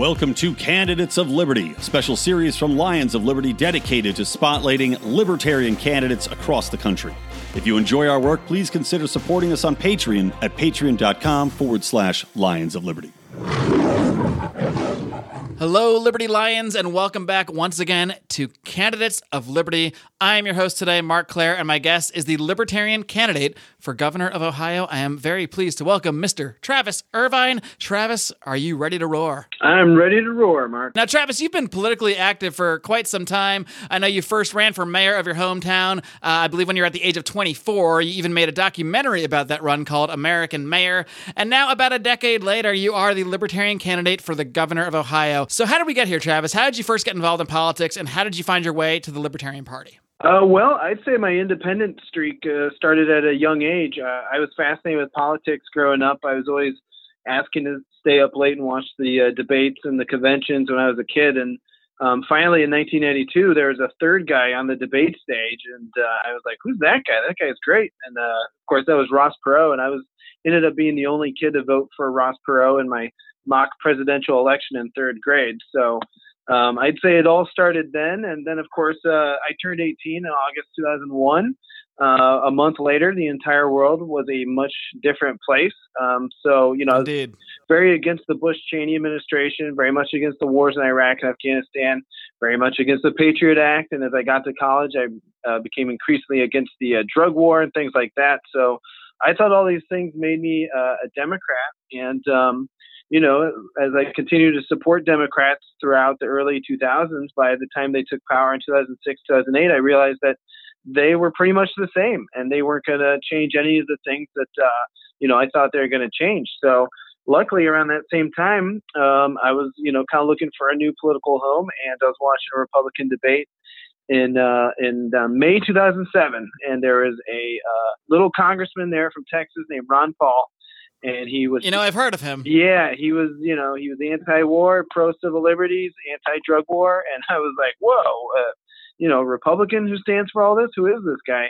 Welcome to Candidates of Liberty, a special series from Lions of Liberty dedicated to spotlighting libertarian candidates across the country. If you enjoy our work, please consider supporting us on Patreon at patreon.com forward slash Lions of Liberty. Hello, Liberty Lions, and welcome back once again to Candidates of Liberty. I am your host today, Marc Clair, and my guest is the Libertarian candidate for governor of Ohio. I am very pleased to welcome Mr. Travis Irvine. Travis, are you ready to roar? I'm ready to roar, Marc. Now, Travis, you've been politically active for quite some time. I know you first ran for mayor of your hometown. Uh, I believe when you were at the age of 24, you even made a documentary about that run called American Mayor. And now, about a decade later, you are the Libertarian candidate for the governor of Ohio. So, how did we get here, Travis? How did you first get involved in politics, and how did you find your way to the Libertarian Party? Uh, well, I'd say my independent streak uh, started at a young age. Uh, I was fascinated with politics growing up. I was always asking to stay up late and watch the uh, debates and the conventions when I was a kid. And um, finally, in 1982, there was a third guy on the debate stage, and uh, I was like, "Who's that guy? That guy's great!" And uh, of course, that was Ross Perot, and I was ended up being the only kid to vote for Ross Perot in my mock presidential election in third grade. So um, I'd say it all started then, and then of course uh, I turned 18 in August 2001. Uh, a month later, the entire world was a much different place. Um, so you know, very against the Bush Cheney administration, very much against the wars in Iraq and Afghanistan, very much against the Patriot Act. And as I got to college, I uh, became increasingly against the uh, drug war and things like that. So I thought all these things made me uh, a Democrat, and um, you know, as I continued to support Democrats throughout the early 2000s, by the time they took power in 2006, 2008, I realized that they were pretty much the same and they weren't going to change any of the things that, uh, you know, I thought they were going to change. So luckily around that same time, um, I was, you know, kind of looking for a new political home and I was watching a Republican debate in uh, in uh, May 2007, and there was a uh, little congressman there from Texas named Ron Paul, and he was You know, I've heard of him. yeah he was you know he was anti-war pro civil liberties anti-drug war and i was like whoa uh, you know republican who stands for all this who is this guy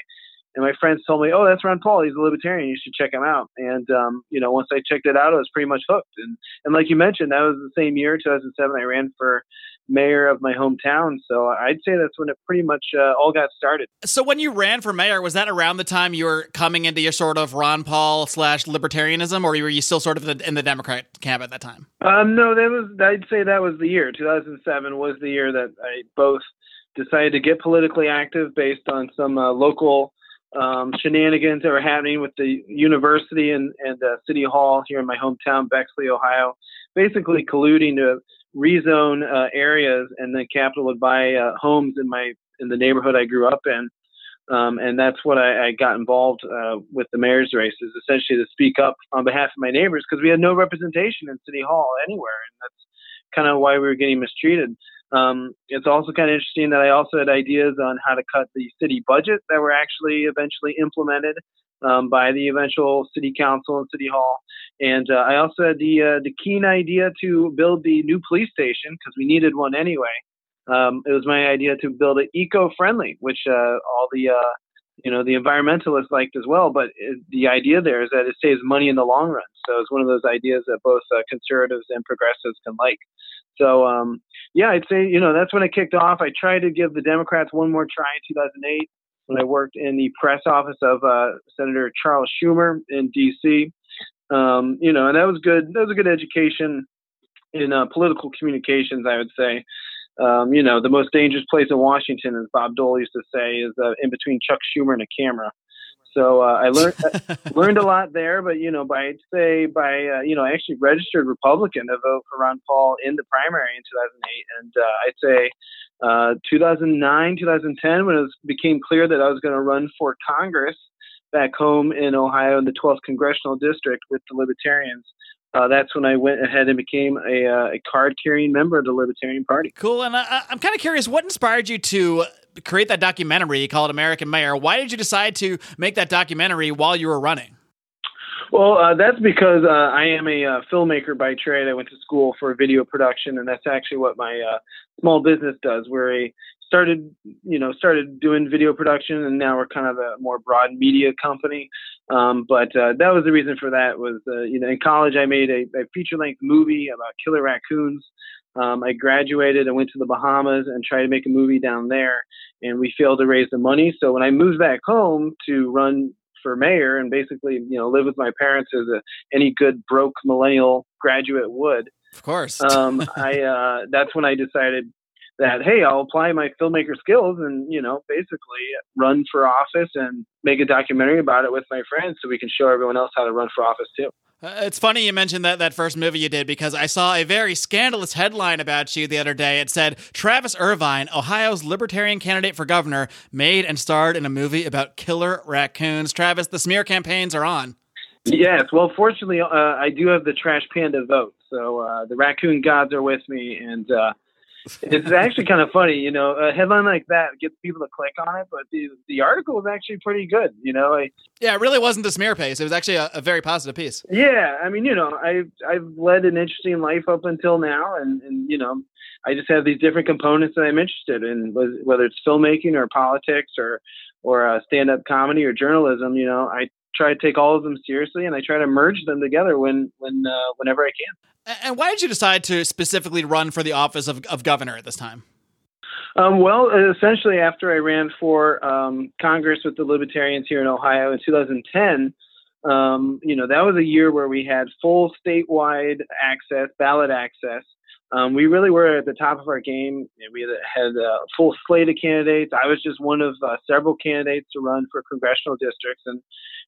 and my friends told me oh that's ron paul. He's a libertarian. You should check him out. And um, you know once i checked it out i was pretty much hooked. And and like you mentioned that was the same year 2007 i ran for mayor of my hometown. So i'd say that's when it pretty much uh, all got started. So when you ran for mayor, was that around the time you were coming into your sort of Ron Paul slash libertarianism, or were you still sort of in the- Democrat camp at that time? Um, no, that was I'd say that was the year. 2007 was the year that I both decided to get politically active based on some uh, local um, shenanigans that were happening with the university and and uh, city hall here in my hometown, Bexley, Ohio. Basically, colluding to rezone uh, areas, and the capital would buy uh, homes in my in the neighborhood I grew up in. Um, and that's what I, I got involved uh, with the mayor's races, essentially to speak up on behalf of my neighbors because we had no representation in City Hall anywhere, and that's kind of why we were getting mistreated. Um, it's also kind of interesting that I also had ideas on how to cut the city budget that were actually eventually implemented um, by the eventual city council and city hall. And uh, I also had the uh, the keen idea to build the new police station because we needed one anyway. Um, it was my idea to build it eco-friendly, which uh, all the uh, you know the environmentalists liked as well. But it, the idea there is that it saves money in the long run. So it's one of those ideas that both uh, conservatives and progressives can like. So um, yeah, I'd say you know that's when it kicked off. I tried to give the Democrats one more try in 2008 when I worked in the press office of uh, Senator Charles Schumer in D.C. Um, you know, and that was good. That was a good education in uh, political communications, I would say. Um, you know, the most dangerous place in Washington, as Bob Dole used to say, is uh, in between Chuck Schumer and a camera. So uh, I learned learned a lot there, but you know, by I'd say by uh, you know, I actually registered Republican to vote for Ron Paul in the primary in 2008, and uh, I'd say uh, 2009, 2010, when it was, became clear that I was going to run for Congress back home in Ohio in the 12th congressional district with the Libertarians. Uh, that's when I went ahead and became a, uh, a card-carrying member of the Libertarian Party. Cool. And I, I'm kind of curious, what inspired you to create that documentary called American Mayor? Why did you decide to make that documentary while you were running? Well, uh, that's because uh, I am a uh, filmmaker by trade. I went to school for video production, and that's actually what my uh, small business does. We're a started, you know, started doing video production, and now we're kind of a more broad media company. Um, but uh, that was the reason for that. Was uh, you know, in college I made a, a feature length movie about killer raccoons. Um, I graduated and went to the Bahamas and tried to make a movie down there, and we failed to raise the money. So when I moved back home to run for mayor and basically, you know, live with my parents as a, any good broke millennial graduate would, of course, um, I uh, that's when I decided that hey, I'll apply my filmmaker skills and you know basically run for office and make a documentary about it with my friends so we can show everyone else how to run for office too. Uh, it's funny you mentioned that that first movie you did because I saw a very scandalous headline about you the other day. It said Travis Irvine, Ohio's libertarian candidate for governor, made and starred in a movie about killer raccoons. Travis, the smear campaigns are on. Yes, well, fortunately, uh, I do have the trash panda vote, so uh, the raccoon gods are with me, and uh, it's actually kind of funny, you know, a headline like that gets people to click on it, but the the article was actually pretty good, you know. I, yeah, it really wasn't a smear piece. It was actually a, a, very positive piece. Yeah, I mean, you know, I've I've led an interesting life up until now, and and you know, I just have these different components that I'm interested in, whether it's filmmaking or politics or or uh, stand up comedy or journalism. You know, I try to take all of them seriously, and I try to merge them together when when uh, whenever I can. And why did you decide to specifically run for the office of, of governor at this time? Um, well, essentially, after I ran for um, Congress with the Libertarians here in Ohio in 2010, um, you know that was a year where we had full statewide access, ballot access. Um, we really were at the top of our game. We had, a full slate of candidates. I was just one of uh, several candidates to run for congressional districts, and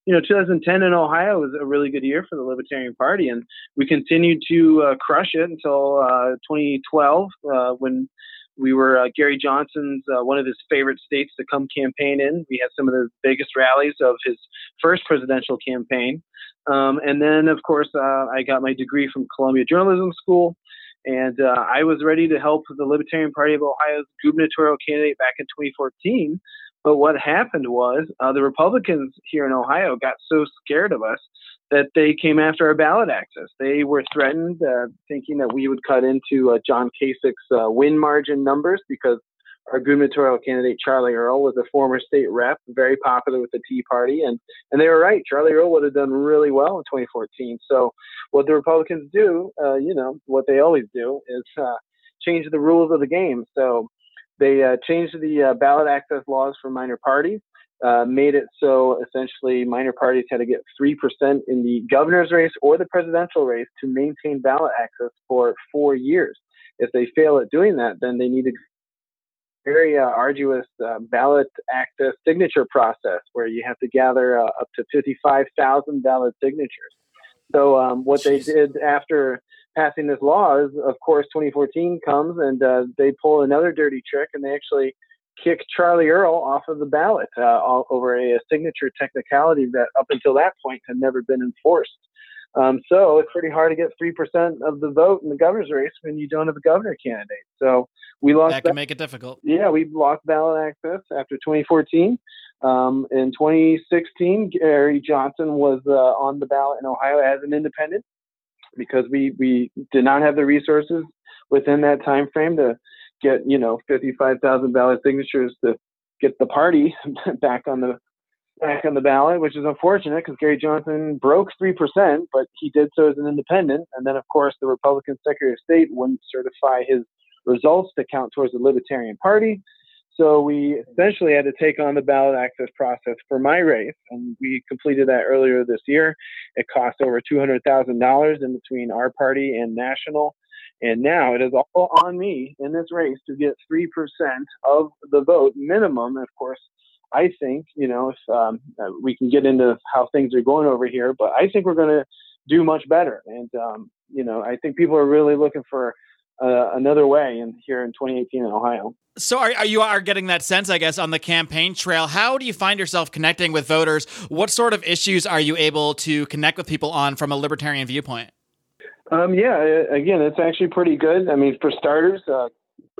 you know, 2010 in Ohio was a really good year for the Libertarian Party, and we continued to uh, crush it until uh, 2012 uh, when we were uh, Gary Johnson's uh, one of his favorite states to come campaign in. We had some of the biggest rallies of his first presidential campaign, um, and then of course I got my degree from Columbia Journalism School. And I was ready to help the Libertarian Party of Ohio's gubernatorial candidate back in 2014 but what happened was uh, the Republicans here in Ohio got so scared of us that they came after our ballot access. They were threatened, uh, thinking that we would cut into uh, John Kasich's uh, win margin numbers because our gubernatorial candidate Charlie Earl was a former state rep, very popular with the Tea Party, and and they were right. Charlie Earl would have done really well in 2014. So, what the Republicans do, uh, you know, what they always do is uh, change the rules of the game. So they uh, changed the uh, ballot access laws for minor parties, uh, made it so essentially minor parties had to get 3% in the governor's race or the presidential race to maintain ballot access for four years. If they fail at doing that, then they need a very uh, arduous uh, ballot access signature process where you have to gather uh, up to 55,000 ballot signatures. So um, what Jeez. they did after passing this law is, of course, 2014 comes and uh, they pull another dirty trick and they actually kick Charlie Earl off of the ballot uh, over a, a, signature technicality that up until that point had never been enforced. Um, so it's pretty hard to get three percent of the vote in the governor's race when you don't have a governor candidate. So we lost. That can ba- make it difficult. Yeah, we lost ballot access after 2014. Um, in 2016, Gary Johnson was uh, on the ballot in Ohio as an independent because we we did not have the resources within that time frame to get you know 55,000 ballot signatures to get the party back on the back on the ballot, which is unfortunate because Gary Johnson broke three percent, but he did so as an independent, and then of course the Republican Secretary of State wouldn't certify his results to count towards the Libertarian Party. So we essentially had to take on the ballot access process for my race, and we completed that earlier this year. It cost over $200,000 in between our party and national. And now it is all on me in this race to get 3% of the vote minimum. Of course, I think, you know, if um, uh, we can get into how things are going over here, but I think we're going to do much better. And, um, you know, I think people are really looking for uh, another way in here in 2018 in Ohio. So are, are, you are getting that sense, I guess, on the campaign trail. How do you find yourself connecting with voters? What sort of issues are you able to connect with people on from a libertarian viewpoint? Um, yeah, again, it's actually pretty good. I mean, for starters, uh,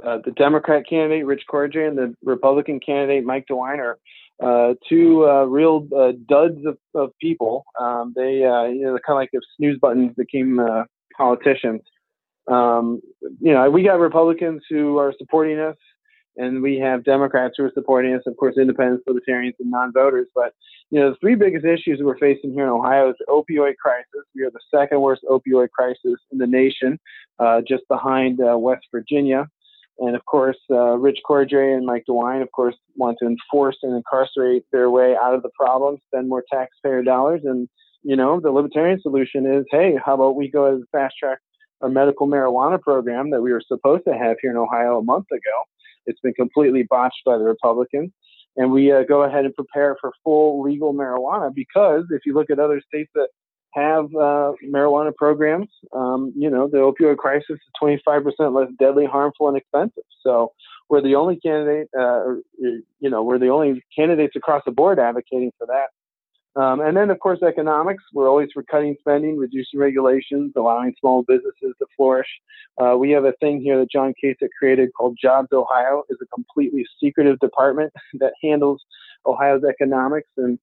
uh, the Democrat candidate Rich Cordray and the Republican candidate Mike DeWine are uh, two uh, real uh, duds of, of people. Um, they, you know, kind of like if snooze buttons became politicians. Um, you know, we got Republicans who are supporting us and we have Democrats who are supporting us, of course, independents, libertarians, and non-voters. But you know, the three biggest issues we're facing here in Ohio is the opioid crisis. We are the second worst opioid crisis in the nation, uh, just behind uh, West Virginia. And of course, uh, Rich Cordray and Mike DeWine, of course, want to enforce and incarcerate their way out of the problem, spend more taxpayer dollars. And, you know, the libertarian solution is hey, how about we go and fast track our medical marijuana program that we were supposed to have here in Ohio a month ago? It's been completely botched by the Republicans. And we uh, go ahead and prepare for full legal marijuana because if you look at other states that have uh, marijuana programs, um, you know, the opioid crisis is 25% less deadly, harmful, and expensive. So we're the only candidate, uh, you know, we're the only candidates across the board advocating for that. Um, and then, of course, economics. We're always for cutting spending, reducing regulations, allowing small businesses to flourish. Uh, we have a thing here that John Kasich created called Jobs Ohio. is a completely secretive department that handles Ohio's economics and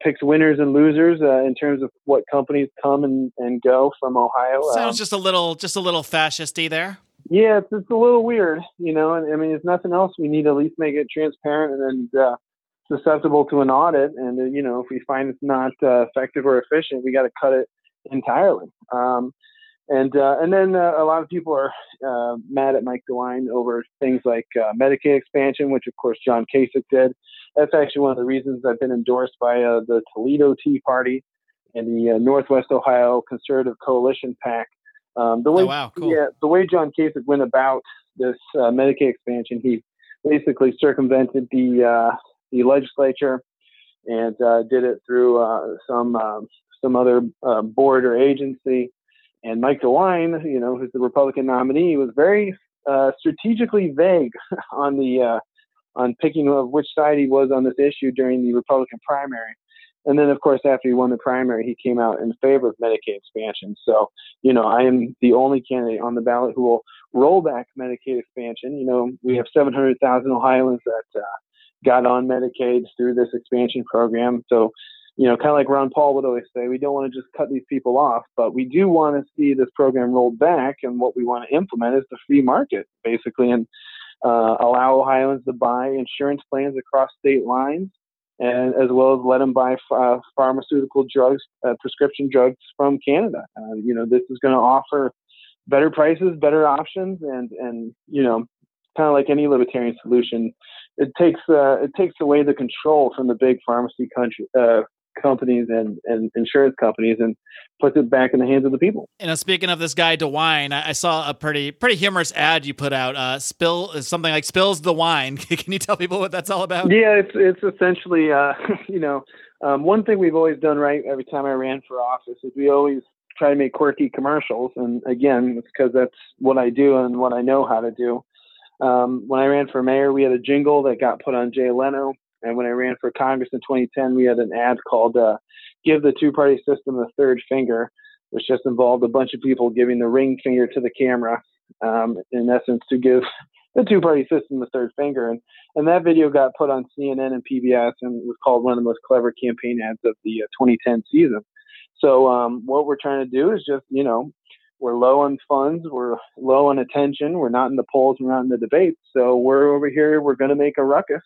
picks winners and losers uh, in terms of what companies come and, and go from Ohio. Sounds um, just a little just a little fascisty there. Yeah, it's, it's a little weird, you know. And I mean, if nothing else, we need to at least make it transparent and, and uh, susceptible to an audit. And uh, you know, if we find it's not uh, effective or efficient, we got to cut it entirely. Um, and uh, and then uh, a lot of people are uh, mad at Mike DeWine over things like uh, Medicaid expansion, which of course John Kasich did. That's actually one of the reasons I've been endorsed by uh, the Toledo Tea Party and the uh, Northwest Ohio Conservative Coalition PAC. Um, the way, oh, wow, cool. yeah, the way John Kasich went about this Medicaid expansion, he basically circumvented the the legislature and did it through some um, some other board or agency and Mike DeWine, you know, who's the Republican nominee, was very uh, strategically vague on the uh, on picking of which side he was on this issue during the Republican primary. And then, of course, after he won the primary, he came out in favor of Medicaid expansion. So, you know, I am the only candidate on the ballot who will roll back Medicaid expansion. You know, we have 700,000 Ohioans that uh, got on Medicaid through this expansion program. So, you know, kind of like Ron Paul would always say, we don't want to just cut these people off, but we do want to see this program rolled back. And what we want to implement is the free market, basically, and uh, allow Ohioans to buy insurance plans across state lines, and as well as let them buy uh, pharmaceutical drugs, uh, prescription drugs from Canada. Uh, you know, this is going to offer better prices, better options, and and you know, kind of like any libertarian solution, it takes uh, it takes away the control from the big pharmacy country, uh, companies and, and insurance companies and puts it back in the hands of the people. You know, speaking of this guy DeWine, I, I saw a pretty pretty humorous ad you put out. Uh, spill something like spills the wine. Can you tell people what that's all about? Yeah, it's it's essentially uh, you know um, one thing we've always done right every time I ran for office is we always try to make quirky commercials, and again, it's because that's what I do and what I know how to do. Um, when I ran for mayor, we had a jingle that got put on Jay Leno and when I ran for Congress in 2010, we had an ad called uh, Give the Two Party System the Third Finger, which just involved a bunch of people giving the ring finger to the camera, um, in essence, to give the two party system the third finger. And, and that video got put on CNN and PBS and was called one of the most clever campaign ads of the uh, 2010 season. So, um, what we're trying to do is just, you know, we're low on funds, we're low on attention, we're not in the polls, we're not in the debates. So, we're over here, we're going to make a ruckus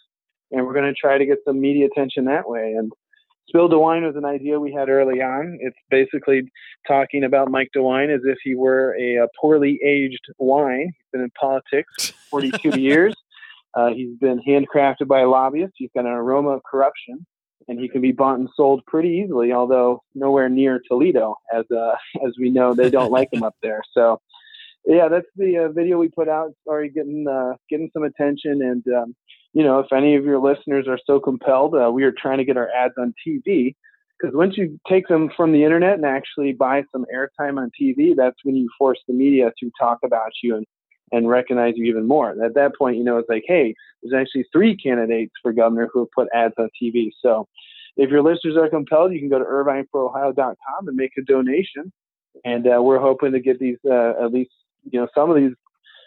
and we're going to try to get some media attention that way. And Spill DeWine was an idea we had early on. It's basically talking about Mike DeWine as if he were a, a poorly aged wine. He's been in politics 42 years. Uh, he's been handcrafted by lobbyists. He's got an aroma of corruption, and he can be bought and sold pretty easily. Although nowhere near Toledo, as uh, as we know, they don't like him up there. So, yeah, that's the uh, video we put out. Sorry, getting uh, getting some attention, and um, you know, if any of your listeners are so compelled, uh, we are trying to get our ads on TV because once you take them from the internet and actually buy some airtime on TV, that's when you force the media to talk about you and, and recognize you even more. At that point, you know, it's like, hey, there's actually three candidates for governor who have put ads on TV. So if your listeners are compelled, you can go to irvineforohio.com and make a donation. And uh, we're hoping to get these, uh, at least, you know, some of these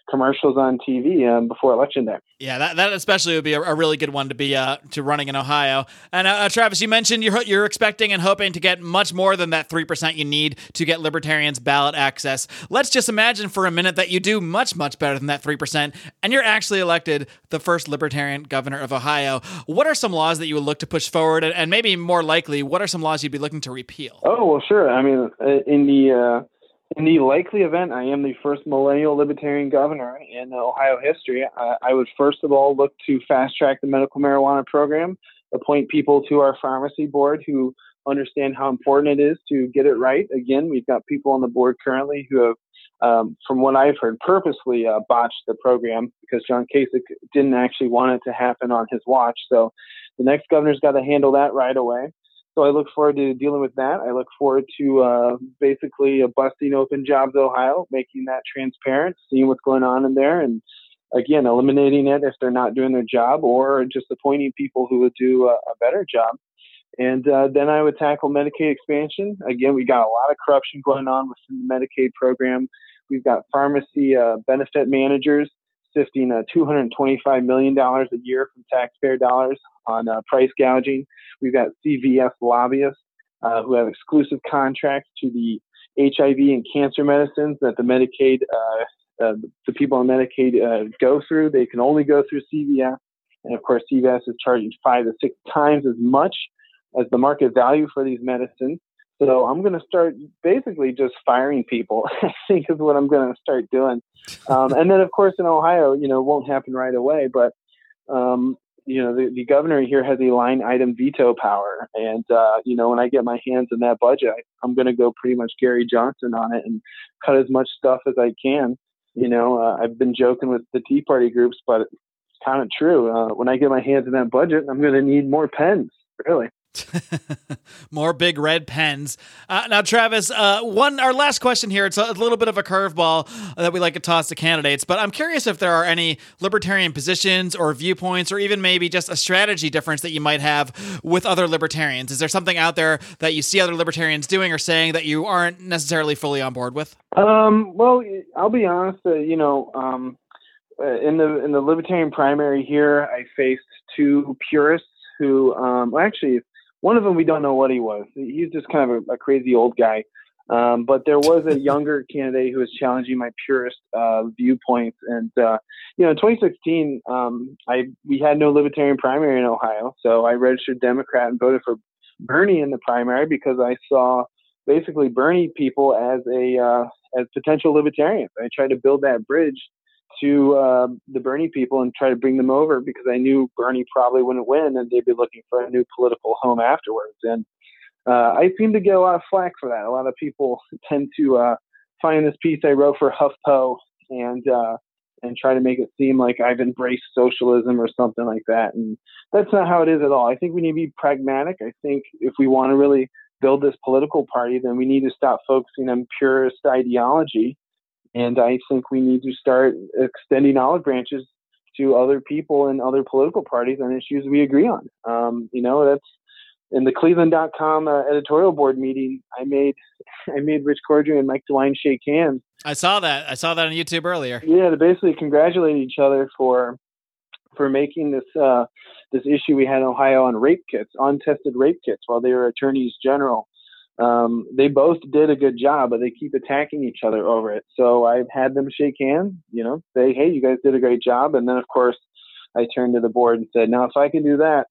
commercials on TV um, before election day. Yeah, that, that especially would be a, a really good one to be uh, to running in Ohio. And uh, uh, Travis, you mentioned you're you're expecting and hoping to get much more than that three percent you need to get libertarians ballot access. Let's just imagine for a minute that you do much much better than that three percent, and you're actually elected the first libertarian governor of Ohio. What are some laws that you would look to push forward, and, and maybe more likely, what are some laws you'd be looking to repeal? Oh well, sure. I mean, uh, in the uh, in the likely event I am the first millennial libertarian governor in Ohio history, I, I would first of all look to fast track the medical marijuana program, appoint people to our pharmacy board who understand how important it is to get it right. Again, we've got people on the board currently who have, um, from what I've heard, purposely uh, botched the program because John Kasich didn't actually want it to happen on his watch. So the next governor's got to handle that right away. So I look forward to dealing with that. I look forward to uh, basically busting open Jobs Ohio, making that transparent, seeing what's going on in there, and again eliminating it if they're not doing their job, or just appointing people who would do a, a better job. And uh, then I would tackle Medicaid expansion. Again, we got a lot of corruption going on within the Medicaid program. We've got pharmacy uh, benefit managers sifting uh, $225 million a year from taxpayer dollars on uh, price gouging. We've got CVS lobbyists uh, who have exclusive contracts to the HIV and cancer medicines that the Medicaid, uh, uh, the people on Medicaid uh, go through. They can only go through CVS. And of course, CVS is charging five to six times as much as the market value for these medicines. So I'm going to start basically just firing people. I think is what I'm going to start doing. Um, and then, of course, in Ohio, you know, it won't happen right away, but um, you know, the, the governor here has a line item veto power. And, uh, you know, when I get my hands in that budget, I, I'm going to go pretty much Gary Johnson on it and cut as much stuff as I can. You know, uh, I've been joking with the Tea Party groups, but it's kind of true. Uh, when I get my hands in that budget, I'm going to need more pens, really. More big red pens. Uh, now, Travis, uh, one our last question here. It's a, a little bit of a curveball that we like to toss to candidates, but I'm curious if there are any libertarian positions or viewpoints, or even maybe just a strategy difference that you might have with other libertarians. Is there something out there that you see other libertarians doing or saying that you aren't necessarily fully on board with? Um, well, I'll be honest. Uh, you know, um, uh, in the in the libertarian primary here, I faced two purists who, um, well, actually one of them we don't know what he was. He's just kind of a, a crazy old guy. Um, but there was a younger candidate who was challenging my purist uh, viewpoints, and uh, you know, in 2016, um, I we had no libertarian primary in Ohio, so I registered Democrat and voted for Bernie in the primary because I saw basically Bernie people as a uh, as potential libertarians. I tried to build that bridge to uh, the Bernie people and try to bring them over because I knew Bernie probably wouldn't win and they'd be looking for a new political home afterwards. And uh, I seem to get a lot of flack for that. A lot of people tend to uh, find this piece I wrote for HuffPo and uh, and try to make it seem like I've embraced socialism or something like that. And that's not how it is at all. I think we need to be pragmatic. I think if we want to really build this political party, then we need to stop focusing on purist ideology and I think we need to start extending olive branches to other people and other political parties on issues we agree on. Um, you know, that's in the Cleveland.com uh, editorial board meeting. I made I made Rich Cordray and Mike DeWine shake hands. I saw that. I saw that on YouTube earlier. Yeah, to basically congratulate each other for for making this uh, this issue we had in Ohio on rape kits, untested rape kits, while they were attorneys general um, they both did a good job, but they keep attacking each other over it. So I've had them shake hands, you know, say, hey, you guys did a great job. And then, of course, I turned to the board and said, now, if I can do that,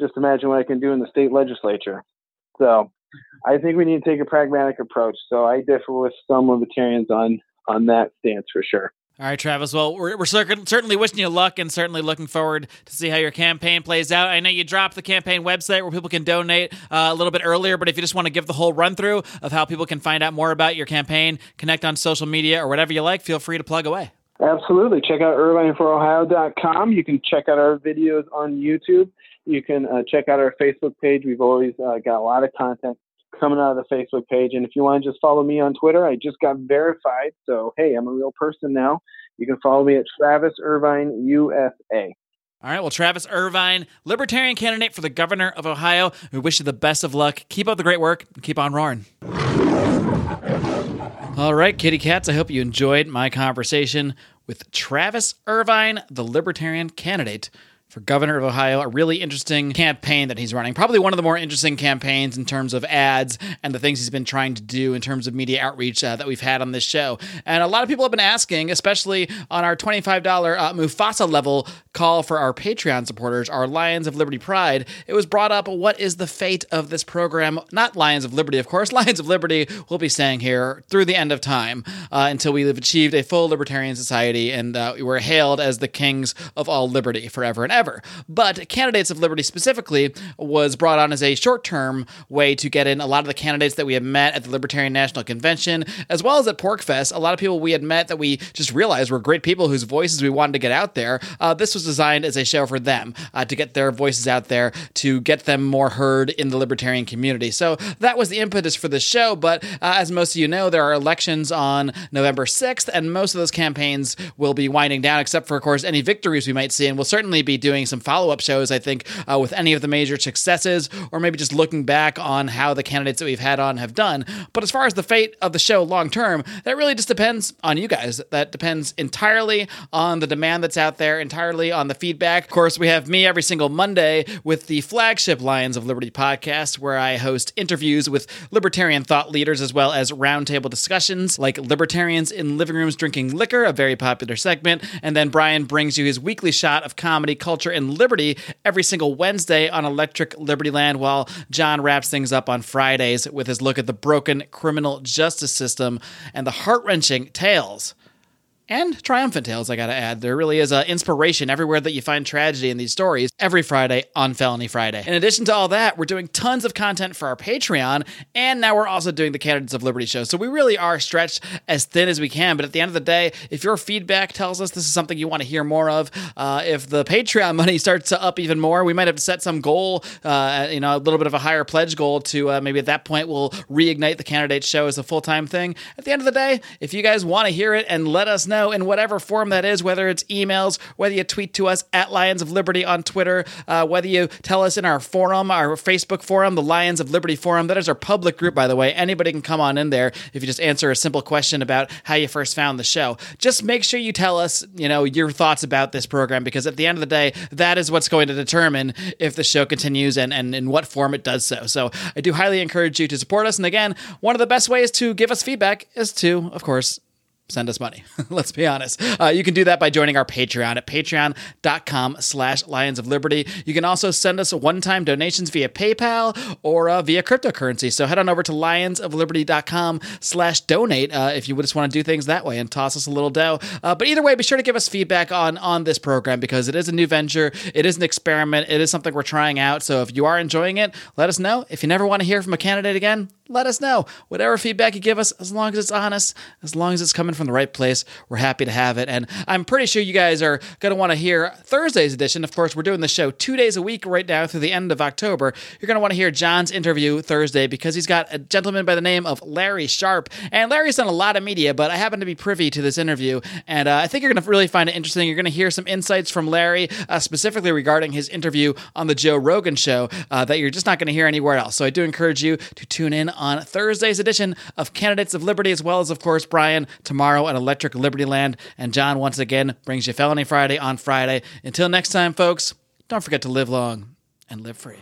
just imagine what I can do in the state legislature. So I think we need to take a pragmatic approach. So I differ with some libertarians on on that stance for sure. All right, Travis. Well, we're, we're certainly wishing you luck and certainly looking forward to see how your campaign plays out. I know you dropped the campaign website where people can donate uh, a little bit earlier, but if you just want to give the whole run through of how people can find out more about your campaign, connect on social media or whatever you like, feel free to plug away. Absolutely. Check out irvineforohio.com. You can check out our videos on YouTube. You can uh, check out our Facebook page. We've always uh, got a lot of content coming out of the Facebook page. And if you want to just follow me on Twitter, I just got verified. So, hey, I'm a real person now. You can follow me at Travis Irvine USA. All right, well, Travis Irvine, Libertarian candidate for the governor of Ohio, we wish you the best of luck. Keep up the great work and keep on roaring. All right, kitty cats, I hope you enjoyed my conversation with Travis Irvine, the Libertarian candidate for governor of Ohio. A really interesting campaign that he's running. Probably one of the more interesting campaigns in terms of ads and the things he's been trying to do in terms of media outreach uh, that we've had on this show. And a lot of people have been asking, especially on our $25 uh, Mufasa level call for our Patreon supporters, our Lions of Liberty Pride. It was brought up what is the fate of this program? Not Lions of Liberty, of course. Lions of Liberty will be staying here through the end of time uh, until we have achieved a full libertarian society and uh, we're hailed as the kings of all liberty forever and ever But Candidates of Liberty specifically was brought on as a short term way to get in a lot of the candidates that we had met at the Libertarian National Convention, as well as at PorcFest. A lot of people we had met that we just realized were great people whose voices we wanted to get out there. Uh, this was designed as a show for them uh, to get their voices out there, to get them more heard in the libertarian community. So that was the impetus for the show. But uh, as most of you know, there are elections on November 6th, and most of those campaigns will be winding down, except for, of course, any victories we might see. And we'll certainly be doing doing some follow up shows, I think, uh, with any of the major successes, or maybe just looking back on how the candidates that we've had on have done. But as far as the fate of the show long term, that really just depends on you guys. That depends entirely on the demand that's out there, entirely on the feedback. Of course, we have me every single Monday with the flagship Lions of Liberty podcast, where I host interviews with libertarian thought leaders as well as roundtable discussions like Libertarians in Living Rooms Drinking Liquor, a very popular segment. And then Brian brings you his weekly shot of comedy, culture, culture, and liberty every single Wednesday on Electric Liberty Land, while John wraps things up on Fridays with his look at the broken criminal justice system and the heart wrenching tales and triumphant tales, I gotta add. There really is an inspiration everywhere that you find tragedy in these stories every Friday on Felony Friday. In addition to all that, we're doing tons of content for our Patreon, and now we're also doing the Candidates of Liberty show. So we really are stretched as thin as we can. But at the end of the day, if your feedback tells us this is something you want to hear more of, uh, if the Patreon money starts to up even more, we might have to set some goal, uh, you know, a little bit of a higher pledge goal to uh, maybe at that point we'll reignite the Candidates show as a full time thing. At the end of the day, if you guys want to hear it and let us know, know in whatever form that is, whether it's emails, whether you tweet to us at Lions of Liberty on Twitter, uh, whether you tell us in our forum, our Facebook forum, the Lions of Liberty forum. That is our public group, by the way. Anybody can come on in there if you just answer a simple question about how you first found the show. Just make sure you tell us, you know, your thoughts about this program because at the end of the day, that is what's going to determine if the show continues and, and in what form it does so. So I do highly encourage you to support us. And again, one of the best ways to give us feedback is to, of course, send us money. Let's be honest. Uh, you can do that by joining our Patreon at patreon.com slash Lions of Liberty. You can also send us one-time donations via PayPal or uh, via cryptocurrency. So head on over to lionsofliberty.com slash donate uh, if you just want to do things that way and toss us a little dough. Uh, but either way, be sure to give us feedback on, on this program because it is a new venture. It is an experiment. It is something we're trying out. So if you are enjoying it, let us know. If you never want to hear from a candidate again, let us know. Whatever feedback you give us, as long as it's honest, as long as it's coming from the right place, we're happy to have it. And I'm pretty sure you guys are going to want to hear Thursday's edition. Of course, we're doing the show two days a week right now through the end of October. You're going to want to hear John's interview Thursday because he's got a gentleman by the name of Larry Sharpe. And Larry's done a lot of media, but I happen to be privy to this interview. And uh, I think you're going to really find it interesting. You're going to hear some insights from Larry, uh, specifically regarding his interview on the Joe Rogan show uh, that you're just not going to hear anywhere else. So I do encourage you to tune in on Thursday's edition of Candidates of Liberty, as well as, of course, Brian tomorrow at Electric Liberty Land. And John, once again, brings you Felony Friday on Friday. Until next time, folks, don't forget to live long and live free.